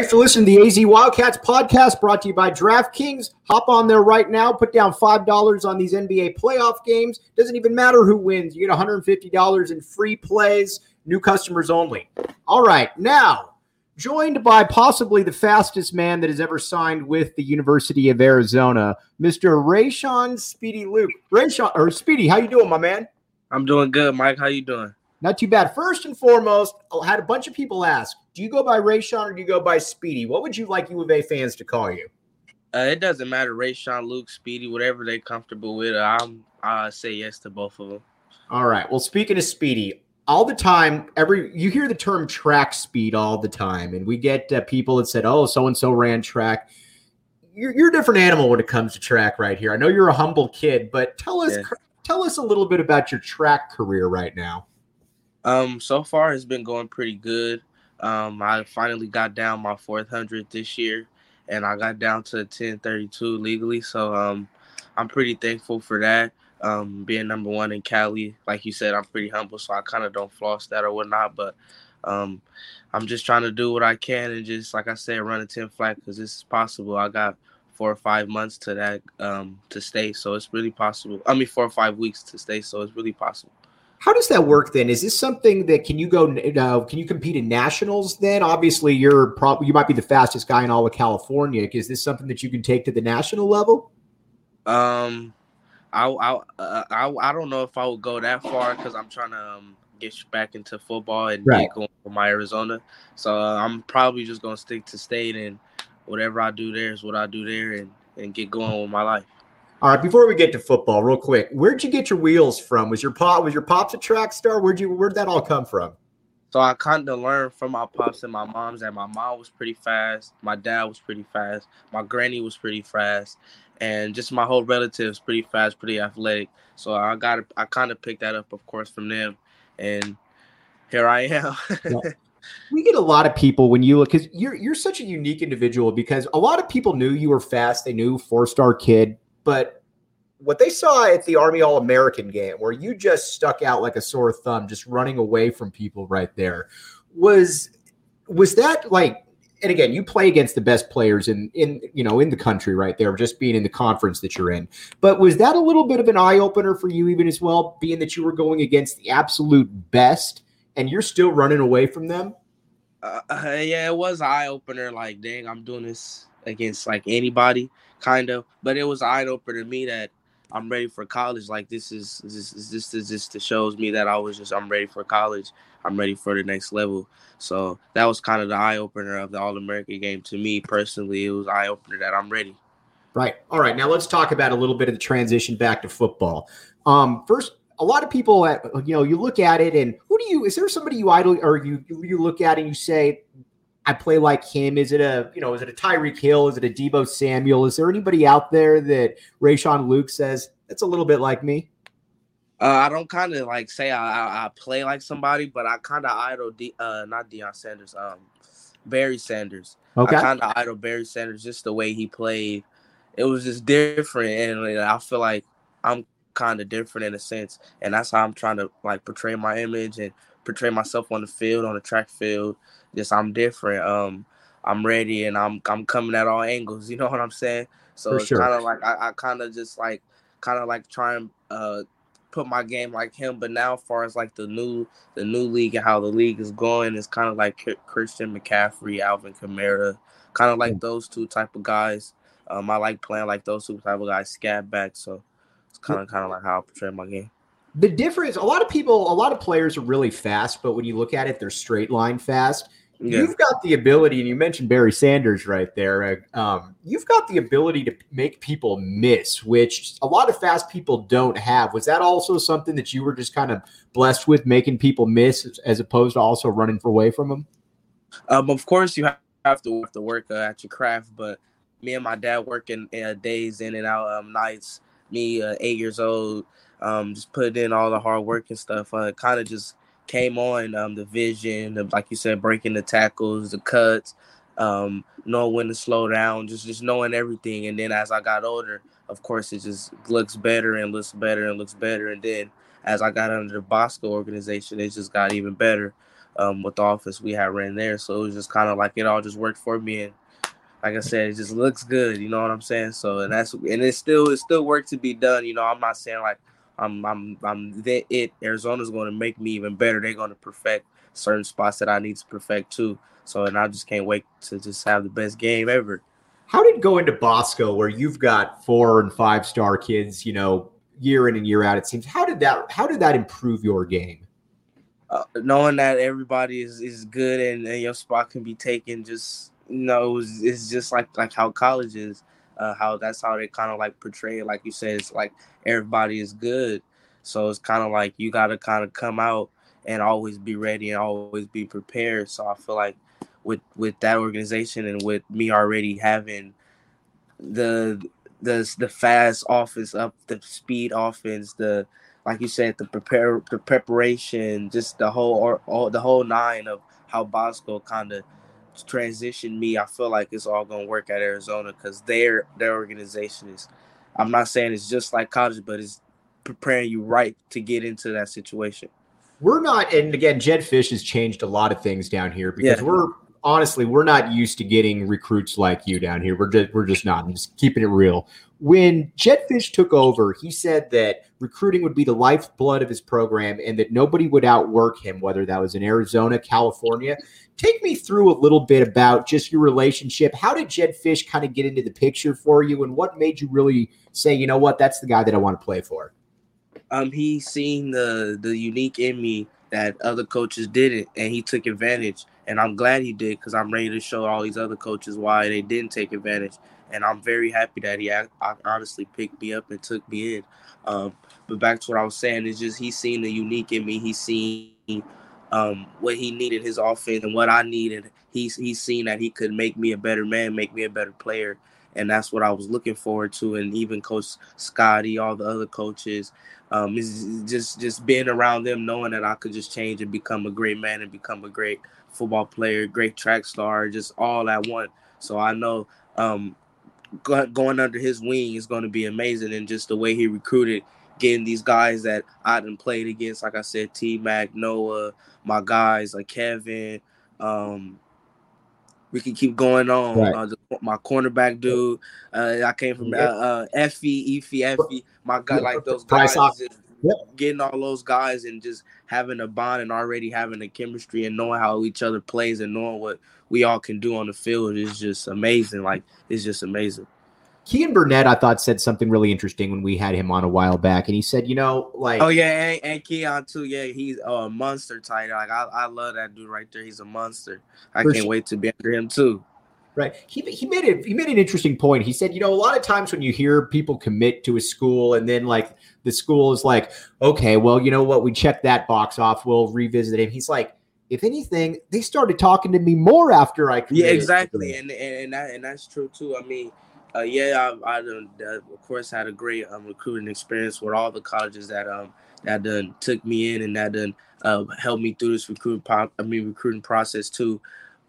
Thanks for listening to the AZ Wildcats podcast brought to you by DraftKings. Hop on there right now. Put down $5 on these NBA playoff games. Doesn't even matter who wins. You get $150 in free plays, new customers only. All right. Now, joined by possibly the fastest man that has ever signed with the University of Arizona, Mr. Rayshon Speedy Luke. Rayshon, or Speedy, how you doing, my man? I'm doing good, Mike. How you doing? Not too bad. First and foremost, I had a bunch of people ask, do you go by Rayshon or do you go by Speedy? What would you like U of A fans to call you? Uh, it doesn't matter, Rayshon, Luke, Speedy, whatever they're comfortable with. I'm I say yes to both of them. All right. Well, speaking of Speedy, all the time, every you hear the term track speed all the time, and we get uh, people that said, "Oh, so and so ran track." You're, you're a different animal when it comes to track, right here. I know you're a humble kid, but tell us Yeah. tell us a little bit about your track career right now. Um, so far it's been going pretty good. Um, I finally got down my fourth hundred this year, and I got down to ten thirty two legally. So um, I'm pretty thankful for that. Um, being number one in Cali, like you said, I'm pretty humble, so I kind of don't floss that or whatnot. But um, I'm just trying to do what I can and just, like I said, run a ten flat because this is possible. I got four or five months to that um to stay, so it's really possible. I mean, four or five weeks to stay, so it's really possible. How does that work then? Is this something that can you go? Uh, can you compete in nationals? Then obviously you're probably you might be the fastest guy in all of California. Is this something that you can take to the national level? Um, I I uh, I, I don't know if I would go that far because I'm trying to um, get back into football and Right. get going for my Arizona. So uh, I'm probably just gonna stick to state and whatever I do there is what I do there and and get going with my life. All right, before we get to football, real quick, where'd you get your wheels from? Was your pop was your pops a track star? Where'd you where'd that all come from? So I kind of learned from my pops and my moms that my mom was pretty fast, my dad was pretty fast, my granny was pretty fast, and just my whole relatives pretty fast, pretty athletic. So I got I kind of picked that up, of course, from them, and here I am. We get a lot of people when you look because you're you're such a unique individual because a lot of people knew you were fast. They knew four star kid, but what they saw at the Army All American game, where you just stuck out like a sore thumb, just running away from people right there, was was that like? And again, you play against the best players in in you know in the country right there, just being in the conference that you're in. But was that a little bit of an eye opener for you, even as well, being that you were going against the absolute best? and you're still running away from them. uh, uh, yeah, it was eye opener. Like, dang, I'm doing this against like anybody, kind of. But it was an eye opener to me that I'm ready for college. Like, this is this is this is just shows me that I was just I'm ready for college. I'm ready for the next level. So that was kind of the eye opener of the All American game to me personally. It was eye opener that I'm ready. Right. All right. Now let's talk about a little bit of the transition back to football. Um, first, a lot of people at you know you look at it and who do you is there somebody you idol or you you look at and you say I play like him? Is it a you know is it a Tyreek Hill? Is it a Deebo Samuel? Is there anybody out there that Rayshon Luke says that's a little bit like me? Uh, I don't kind of like say I, I, I, play like somebody, but I kind of idol De, uh, not Deion Sanders, um, Barry Sanders. Okay. I kind of idol Barry Sanders just the way he played. It was just different, and I feel like I'm kind of different in a sense, and that's how I'm trying to like portray my image and portray myself on the field, on the track field. Just I'm different. Um, I'm ready, and I'm I'm coming at all angles. You know what I'm saying? So For it's sure. kind of like I, I kind of just like kind of like try and uh put my game like him. But now, as far as like the new the new league and how the league is going, it's kind of like Christian McCaffrey, Alvin Kamara, kind of like mm. those two type of guys. Um, I like playing like those two type of guys, scat back. So it's kind of kind of like how I portray my game. The difference, a lot of people, a lot of players are really fast, but when you look at it, they're straight line fast. Yeah. You've got the ability, and you mentioned Barry Sanders right there. Uh, um, you've got the ability to make people miss, which a lot of fast people don't have. Was that also something that you were just kind of blessed with, making people miss as opposed to also running away from them? Um, of course, you have to have to work uh, at your craft, but me and my dad working uh, days in and out, um, nights. Me, uh, eight years old, um, just putting in all the hard work and stuff. Uh, kind of just came on um, the vision of, like you said, breaking the tackles, the cuts, um, knowing when to slow down, just just knowing everything. And then as I got older, of course, it just looks better and looks better and looks better. And then as I got under the Bosco organization, it just got even better um, with the office we had ran there. So it was just kind of like it all just worked for me. And like I said, it just looks good. You know what I'm saying? So and that's and it's still it's still work to be done. You know, I'm not saying like I'm I'm I'm that it. Arizona's going to make me even better. They're going to perfect certain spots that I need to perfect too. So and I just can't wait to just have the best game ever. How did go into Bosco where you've got four and five star kids, you know, year in and year out? It seems. How did that How did that improve your game? Uh, knowing that everybody is, is good and, and, your spot can be taken, just you know, it's, it's just like like how college is uh, how that's how they kind of like portray it. Like you said, it's like everybody is good. So it's kind of like you got to kind of come out and always be ready and always be prepared. So I feel like with with that organization and with me already having the the the fast offense up, the speed offense, the like you said, the prepare the preparation, just the whole or all the whole nine of how Bosco kind of transition me, I feel like it's all gonna work at Arizona because their their organization is. I'm not saying it's just like college, but it's preparing you right to get into that situation. We're not, and again, Jedd Fisch has changed a lot of things down here because yeah. we're honestly we're not used to getting recruits like you down here. We're just we're just not. I'm just keeping it real. When Jedd Fisch took over, he said that recruiting would be the lifeblood of his program and that nobody would outwork him, whether that was in Arizona, California. Take me through a little bit about just your relationship. How did Jedd Fisch kind of get into the picture for you, and what made you really say, you know what, that's the guy that I want to play for? Um, he seen the the unique in me that other coaches didn't, and he took advantage. And I'm glad he did because I'm ready to show all these other coaches why they didn't take advantage. And I'm very happy that he honestly picked me up and took me in. Um, but back to what I was saying is just he's seen the unique in me. He's seen um, what he needed his offense and what I needed. He's he's seen that he could make me a better man, make me a better player, and that's what I was looking forward to. And even Coach Scottie, all the other coaches, um, is just just being around them, knowing that I could just change and become a great man and become a great football player, great track star, just all at once. So I know um, going under his wing is going to be amazing, and just the way he recruited getting these guys that I didn't played against, like I said, T Mac, Noah, my guys like Kevin. Um, we can keep going on. Right. Uh, my cornerback dude, uh, I came from uh, uh, Effie, Effie, Effie. My guy, like those guys, yep. getting all those guys and just having a bond and already having a chemistry and knowing how each other plays and knowing what we all can do on the field is just amazing. Like it's just amazing. Keyan Burnett, I thought, said something really interesting when we had him on a while back, and he said, you know, like, oh yeah, and, and Keon too. Yeah, he's a monster tight. Like I, I love that dude right there. He's a monster. I can't sure. wait to be under him too. Right. He, he made it. He made an interesting point. He said, you know, a lot of times when you hear people commit to a school, and then like the school is like, okay, well, you know what, we checked that box off. We'll revisit him. He's like, if anything, they started talking to me more after I. Yeah, exactly, and, and and that and that's true too. I mean, uh, yeah, I, I done, uh, of course had a great um, recruiting experience with all the colleges that um that done took me in and that done uh, helped me through this recruiting pro- I mean recruiting process too.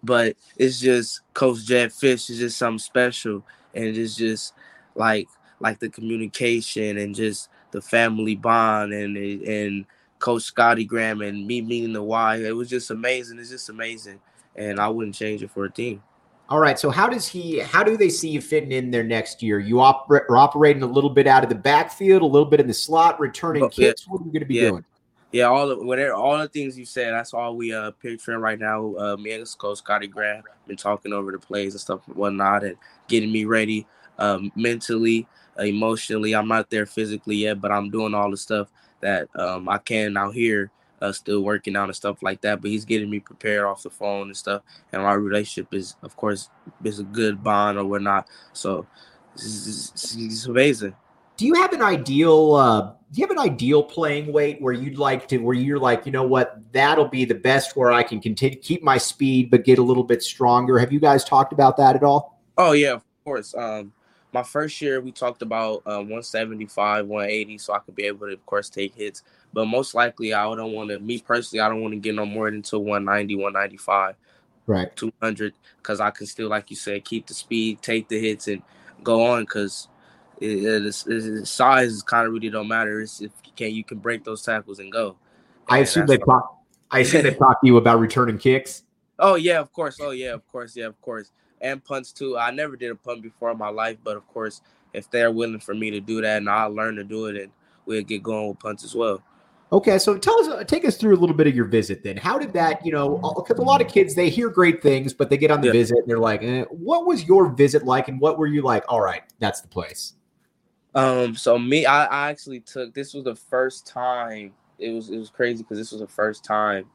But it's just Coach Jedd Fisch is just something special, and it's just like like the communication and just the family bond and and Coach Scottie Graham and me meeting the why. It was just amazing. It's just amazing, and I wouldn't change it for a team. All right. So how does he? How do they see you fitting in there next year? You oper- are operating a little bit out of the backfield, a little bit in the slot, returning oh, kicks. Yeah. What are you going to be yeah. doing? Yeah, all the whatever, all the things you said. That's all we uh picturing right now. Uh, me and Coach Scottie Graham been talking over the plays and stuff and whatnot, and getting me ready um, mentally, uh, emotionally. I'm not there physically yet, but I'm doing all the stuff that um, I can out here uh, still working out and stuff like that. But he's getting me prepared off the phone and stuff. And our relationship is, of course, is a good bond or whatnot. So it's, it's amazing. Do you have an ideal? Uh, do you have an ideal playing weight where you'd like to? Where you're like, you know what, that'll be the best where I can continue keep my speed but get a little bit stronger. Have you guys talked about that at all? Oh yeah, of course. Um, my first year we talked about um, 175 180 so i could be able to of course take hits but most likely i don't want to me personally i don't want to get no more than to 190 195 right 200 because i can still like you said keep the speed take the hits and go on because it, it, it, size kind of really don't matter it's if you can you can break those tackles and go and i assume they i assume they talk to you about returning kicks oh yeah of course oh yeah of course yeah of course and punts too. I never did a punt before in my life, but of course, if they're willing for me to do that and I learn to do it, and we'll get going with punts as well. Okay, so tell us, take us through a little bit of your visit. Then, how did that, you know, because a lot of kids they hear great things, but they get on the yeah. visit and they're like, eh, "What was your visit like?" And what were you like? All right, that's the place. Um, so me, I, I actually took this was the first time. It was it was crazy because this was the first time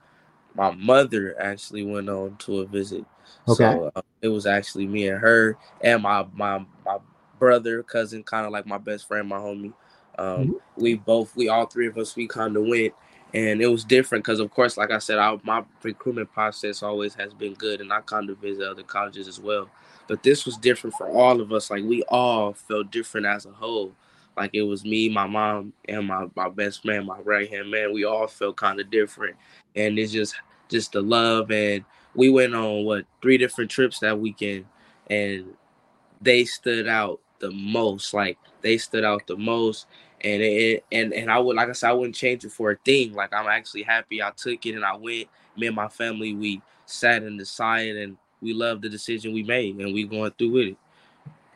my mother actually went on to a visit. Okay. So uh, it was actually me and her and my my my brother, cousin, kind of like my best friend, my homie. Um, mm-hmm. We both, we all three of us, we kind of went, and it was different because, of course, like I said, I, my recruitment process always has been good, and I kind of visit other colleges as well. But this was different for all of us. Like we all felt different as a whole. Like it was me, my mom, and my my best man, my right hand man. We all felt kind of different, and it's just just the love and we went on what three different trips that weekend and they stood out the most like they stood out the most and it and and I would like I said I wouldn't change it for a thing like I'm actually happy I took it and I went me and my family we sat in the decided and we love the decision we made and we going through with it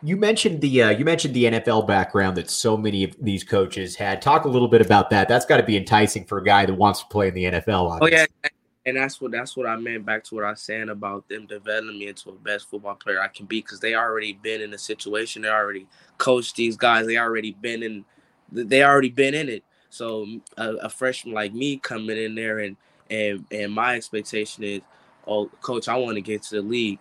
you mentioned the uh, you mentioned the NFL background that so many of these coaches had. Talk a little bit about that. That's got to be enticing for a guy that wants to play in the NFL. Obviously. Oh yeah, and that's what that's what I meant back to what I was saying about them developing me into a best football player I can be because they already been in the situation. They already coached these guys. They already been in. They already been in it. So a, a freshman like me coming in there and and and my expectation is, oh, coach, I want to get to the league.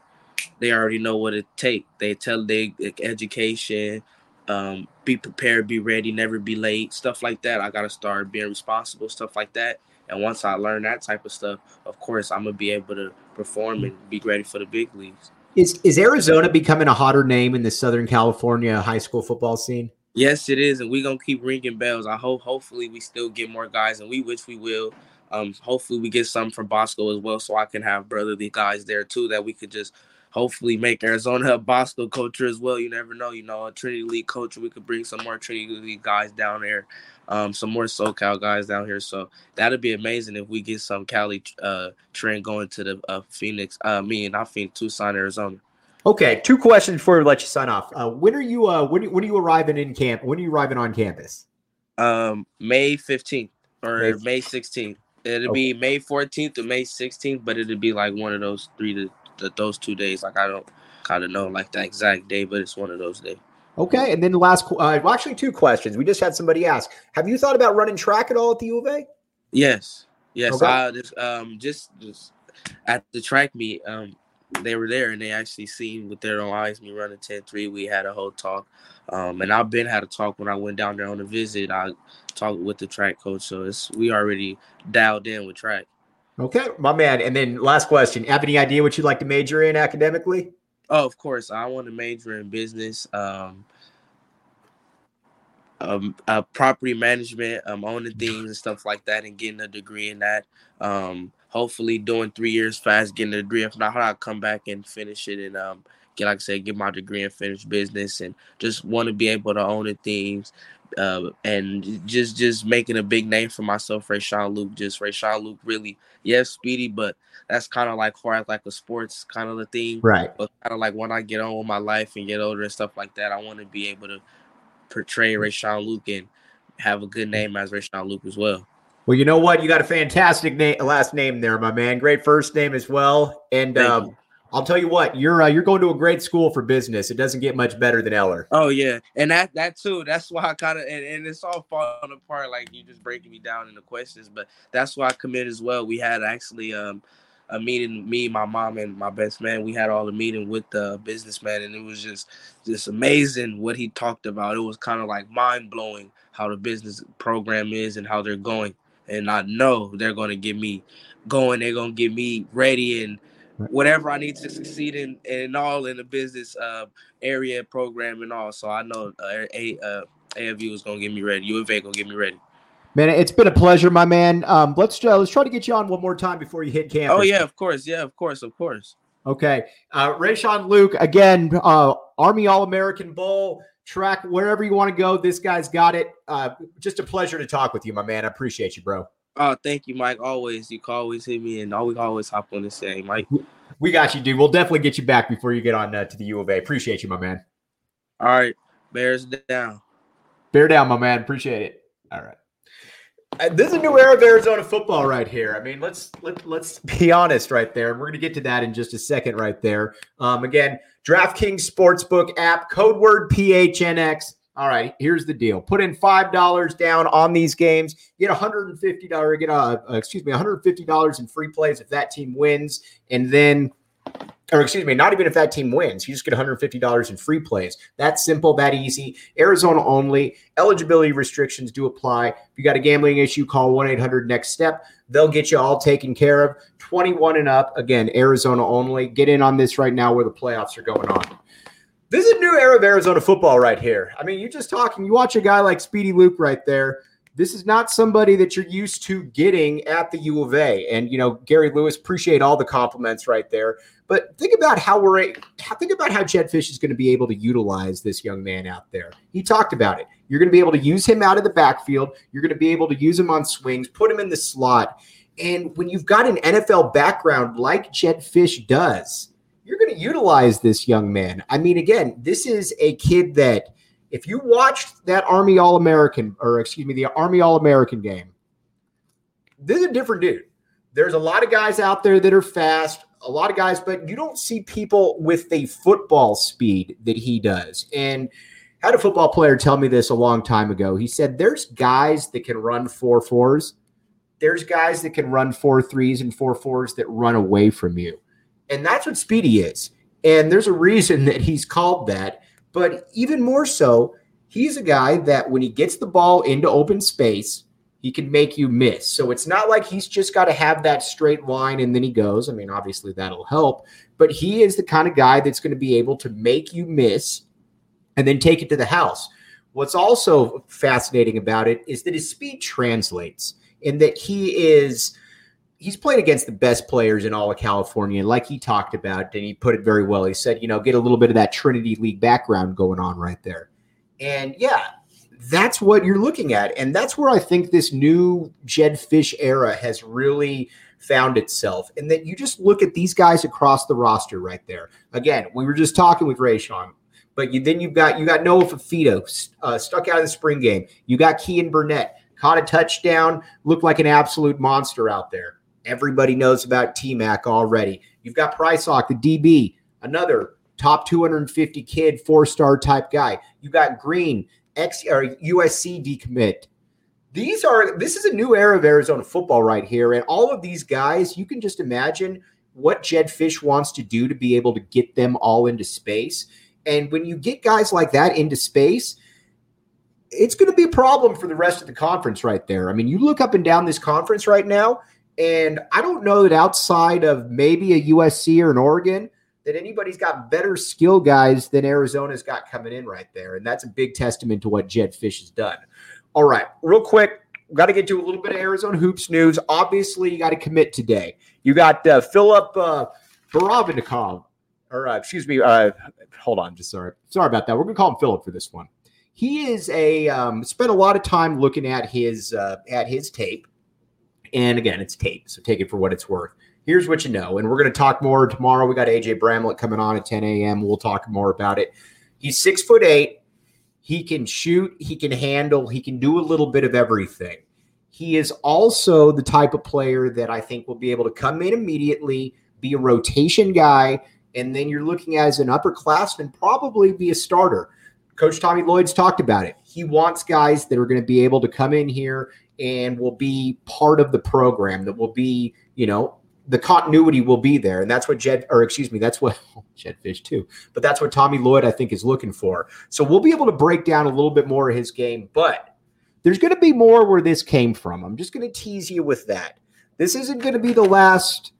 They already know what it take. They tell they education, um, be prepared, be ready, never be late, stuff like that. I gotta start being responsible, stuff like that and once I learn that type of stuff, of course, I'm gonna be able to perform and be ready for the big leagues. Is is Arizona becoming a hotter name in the Southern California high school football scene? Yes, it is, and we're gonna keep ringing bells. I hope, hopefully, we still get more guys, and we wish we will. Um, hopefully, we get some from Bosco as well, so I can have brotherly guys there too that we could just hopefully make Arizona a Bosco culture as well. You never know, you know, a Trinity League culture. We could bring some more Trinity League guys down there um, some more SoCal guys down here. So that'd be amazing if we get some Cali uh, trend going to the uh, Phoenix. Uh, me and I think Tucson, Arizona. Okay, two questions before we let you sign off. Uh, when are you? Uh, when when are you arriving in camp? When are you arriving on campus? Um, May fifteenth or May sixteenth. It'll okay. be May fourteenth or May sixteenth, but it'll be like one of those three to, to those two days. Like I don't kind of know like the exact day, but it's one of those days. Okay, and then the last, uh, well, actually, two questions. We just had somebody ask: Have you thought about running track at all at the U of A? Yes, yes. Okay. I just um just just at the track meet um they were there and they actually seen with their own eyes me running 10-3. We had a whole talk, um and I've been had a talk when I went down there on a visit. I talked with the track coach, so it's we already dialed in with track. Okay, my man. And then last question: Have any idea what you'd like to major in academically? Oh, of course. I want to major in business, um, um, uh, property management, um, owning things and stuff like that, and getting a degree in that. Um, hopefully, doing three years fast, getting a degree. If not, I'll come back and finish it and um, get, like I said, get my degree and finish business, and just want to be able to own the things. Uh, and just just making a big name for myself, Rayshon Luke. Just Rayshon Luke, really, yes, speedy, but that's kind of like hard, like a sports kind of the thing. Right. But kind of like when I get on with my life and get older and stuff like that, I want to be able to portray Rayshon Luke and have a good name as Rayshon Luke as well. Well, you know what? You got a fantastic name, last name there, my man. Great first name as well. And um. I'll tell you what, you're uh, you're going to a great school for business. It doesn't get much better than Eller. Oh yeah, and that that too. That's why I kind of and, and it's all falling apart. Like you just breaking me down in the questions, but that's why I commit as well. We had actually um a meeting, me, my mom, and my best man. We had all the meeting with the businessman, and it was just just amazing what he talked about. It was kind of like mind blowing how the business program is and how they're going. And I know they're going to get me going. They're going to get me ready and whatever I need to succeed in and all in the business uh, area program and all. So I know uh, a uh, AFU is gonna get me ready. U of A gonna get me ready. Man, it's been a pleasure, my man. Um, let's uh, let's try to get you on one more time before you hit campus. Oh yeah, of course. Yeah, of course, of course. Okay. Uh, Rayshon Luke, again, uh, Army All American Bowl, track, wherever you want to go. This guy's got it. Uh, just a pleasure to talk with you, my man. I appreciate you, bro. Oh, thank you, Mike. Always, you can always hit me, and always, always hop on this thing, Mike. We got you, dude. We'll definitely get you back before you get on uh, to the U of A. Appreciate you, my man. All right, Bears down. Bear down, my man. Appreciate it. All right. Uh, this is a new era of Arizona football right here. I mean, let's let, let's be honest right there. We're going to get to that in just a second right there. Um, again, DraftKings Sportsbook app, code word PHNX. All right, here's the deal. Put in $5 down on these games. Get $150, get a, uh, excuse me, $150 in free plays if that team wins. And then or excuse me, not even if that team wins. You just get $150 in free plays. That simple, that easy. Arizona only. Eligibility restrictions do apply. If you got a gambling issue, call 1 800 Next Step. They'll get you all taken care of. 21 and up. Again, Arizona only. Get in on this right now where the playoffs are going on. This is a new era of Arizona football right here. I mean, you're just talking, you watch a guy like Speedy Luke right there. This is not somebody that you're used to getting at the U of A. And, you know, Gary Lewis, appreciate all the compliments right there. But think about how we're think about how Jedd Fisch is going to be able to utilize this young man out there. He talked about it. You're going to be able to use him out of the backfield. You're going to be able to use him on swings, put him in the slot. And when you've got an NFL background like Jedd Fisch does, you're going to utilize this young man. I mean, again, this is a kid that if you watched that Army All American, or excuse me, the Army All American game, this is a different dude. There's a lot of guys out there that are fast, a lot of guys, but you don't see people with the football speed that he does. And had a football player tell me this a long time ago. He said, There's guys that can run four fours, there's guys that can run four threes and four fours that run away from you. And that's what Speedy is. And there's a reason that he's called that. But even more so, he's a guy that when he gets the ball into open space, he can make you miss. So it's not like he's just got to have that straight line and then he goes. I mean, obviously that'll help, but he is the kind of guy that's going to be able to make you miss and then take it to the house. What's also fascinating about it is that his speed translates in that he is he's played against the best players in all of California. Like he talked about, and he put it very well. He said, you know, get a little bit of that Trinity League background going on right there. And yeah, that's what you're looking at. And that's where I think this new Jedd Fisch era has really found itself. And that you just look at these guys across the roster right there. Again, we were just talking with Rayshon, but you, then you've got you got Noah Fifita uh, stuck out of the spring game. You got Keyan Burnett caught a touchdown, looked like an absolute monster out there. Everybody knows about T Mac already. You've got Prysock, the DB, another top 250 kid, four star type guy. You got Green, ex or USC decommit. These are this is a new era of Arizona football right here, and all of these guys, you can just imagine what Jedd Fisch wants to do to be able to get them all into space. And when you get guys like that into space, it's going to be a problem for the rest of the conference right there. I mean, you look up and down this conference right now, and I don't know that outside of maybe a USC or an Oregon that anybody's got better skill guys than Arizona's got coming in right there. And that's a big testament to what Jedd Fisch has done. All right, real quick, got to get to a little bit of Arizona hoops news. Obviously, you got to commit today. You got uh, Philip uh, Baravinikov, or uh, excuse me, uh, hold on, just sorry, sorry about that. We're gonna call him Philip for this one. He is a um, spent a lot of time looking at his uh, at his tape, and again, it's tape, so take it for what it's worth. Here's what you know, and we're gonna talk more tomorrow. We got AJ Bramlett coming on at 10 a.m. We'll talk more about it. He's six foot eight. He can shoot. He can handle. He can do a little bit of everything. He is also the type of player that I think will be able to come in immediately, be a rotation guy, and then you're looking at as an upperclassman, probably be a starter. Coach Tommy Lloyd's talked about it. He wants guys that are going to be able to come in here and will be part of the program, that will be, you know, the continuity will be there. And that's what Jedd, or excuse me, that's what Jedd Fisch too, but that's what Tommy Lloyd, I think, is looking for. So we'll be able to break down a little bit more of his game, but there's going to be more where this came from. I'm just going to tease you with that. This isn't going to be the last.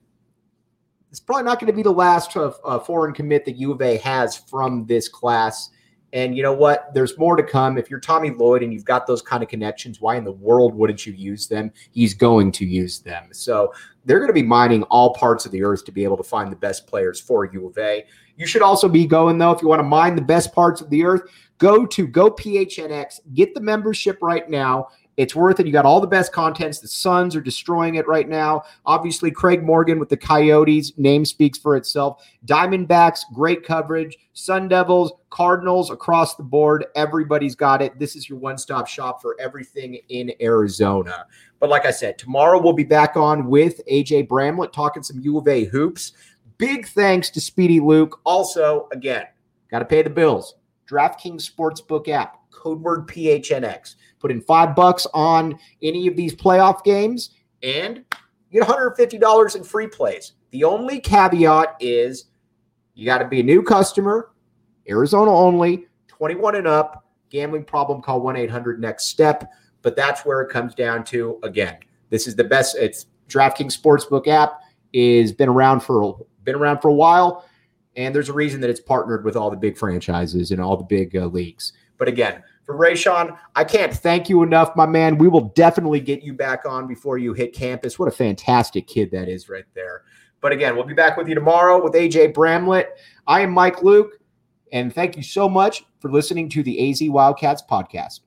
It's probably not going to be the last uh, foreign commit that U of A has from this class. And you know what? There's more to come. If you're Tommy Lloyd and you've got those kind of connections, why in the world wouldn't you use them? He's going to use them. So they're going to be mining all parts of the earth to be able to find the best players for U of A. You should also be going, though, if you want to mine the best parts of the earth, go to GoPHNX, get the membership right now. It's worth it. You got all the best contents. The Suns are destroying it right now. Obviously, Craig Morgan with the Coyotes, name speaks for itself. Diamondbacks, great coverage. Sun Devils, Cardinals across the board. Everybody's got it. This is your one stop shop for everything in Arizona. But like I said, tomorrow we'll be back on with AJ Bramlett talking some U of A hoops. Big thanks to Speedy Luke. Also, again, got to pay the bills. DraftKings Sportsbook app, code word PHNX. Put in five bucks on any of these playoff games and you get $150 in free plays. The only caveat is you got to be a new customer, Arizona only, 21 and up. Gambling problem, call 1 800 next step. But that's where it comes down to. Again, this is the best. It's DraftKings Sportsbook app is been around for been around for a while, and there's a reason that it's partnered with all the big franchises and all the big uh, leagues. But again, for Rayshon, I can't thank you enough, my man. We will definitely get you back on before you hit campus. What a fantastic kid that is right there. But again, we'll be back with you tomorrow with AJ Bramlett. I am Mike Luke, and thank you so much for listening to the AZ Wildcats podcast.